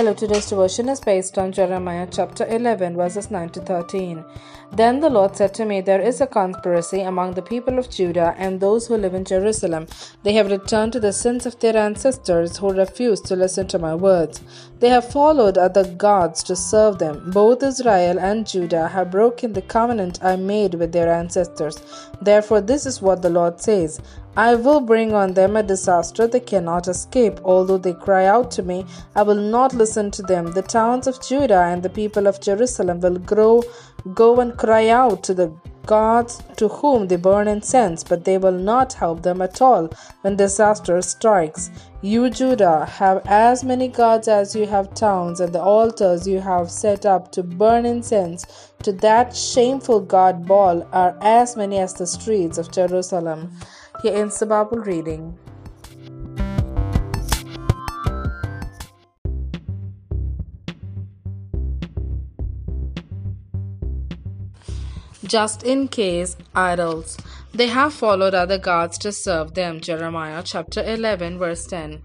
Hello, today's devotion is based on Jeremiah chapter 11, verses 9 to 13. Then the Lord said to me, There is a conspiracy among the people of Judah and those who live in Jerusalem. They have returned to the sins of their ancestors who refused to listen to my words. They have followed other gods to serve them. Both Israel and Judah have broken the covenant I made with their ancestors. Therefore, this is what the Lord says I will bring on them a disaster they cannot escape. Although they cry out to me, I will not listen to them. The towns of Judah and the people of Jerusalem will grow, go and cry out to the gods to whom they burn incense, but they will not help them at all when disaster strikes. You, Judah, have as many gods as you have towns, and the altars you have set up to burn incense to that shameful god Baal are as many as the streets of Jerusalem. Here ends the Bible reading. Just in case, idols. They have followed other gods to serve them. Jeremiah chapter 11, verse 10.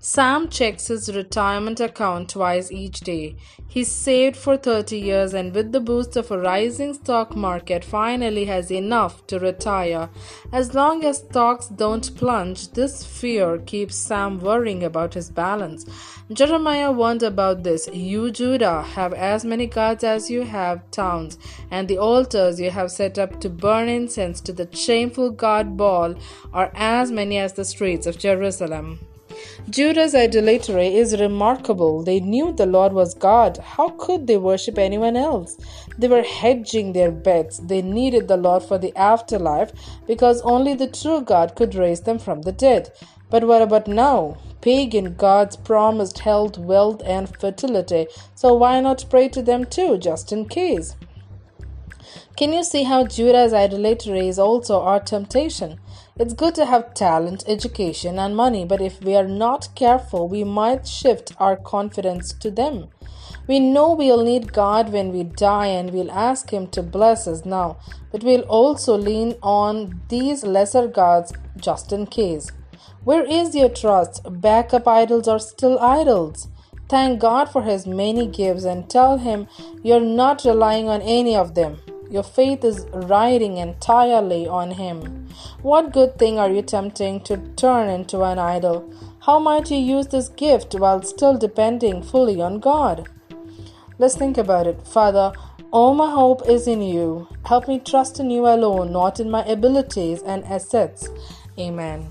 Sam checks his retirement account twice each day. He saved for 30 years and with the boost of a rising stock market finally has enough to retire. As long as stocks don't plunge, this fear keeps Sam worrying about his balance. Jeremiah warned about this. You, Judah, have as many gods as you have towns, and the altars you have set up to burn incense to the shameful god Baal are as many as the streets of Jerusalem. Judah's idolatry is remarkable. They knew the Lord was God. How could they worship anyone else? They were hedging their bets. They needed the Lord for the afterlife because only the true God could raise them from the dead. But what about now? Pagan gods promised health, wealth, and fertility, so why not pray to them too, just in case? Can you see how Judah's idolatry is also our temptation? It's good to have talent, education, and money, but if we are not careful, we might shift our confidence to them. We know we'll need God when we die and we'll ask Him to bless us now, but we'll also lean on these lesser gods just in case. Where is your trust? Backup idols are still idols. Thank God for His many gifts and tell Him you're not relying on any of them. Your faith is riding entirely on Him. What good thing are you tempting to turn into an idol? How might you use this gift while still depending fully on God? Let's think about it. Father, all my hope is in you. Help me trust in you alone, not in my abilities and assets. Amen.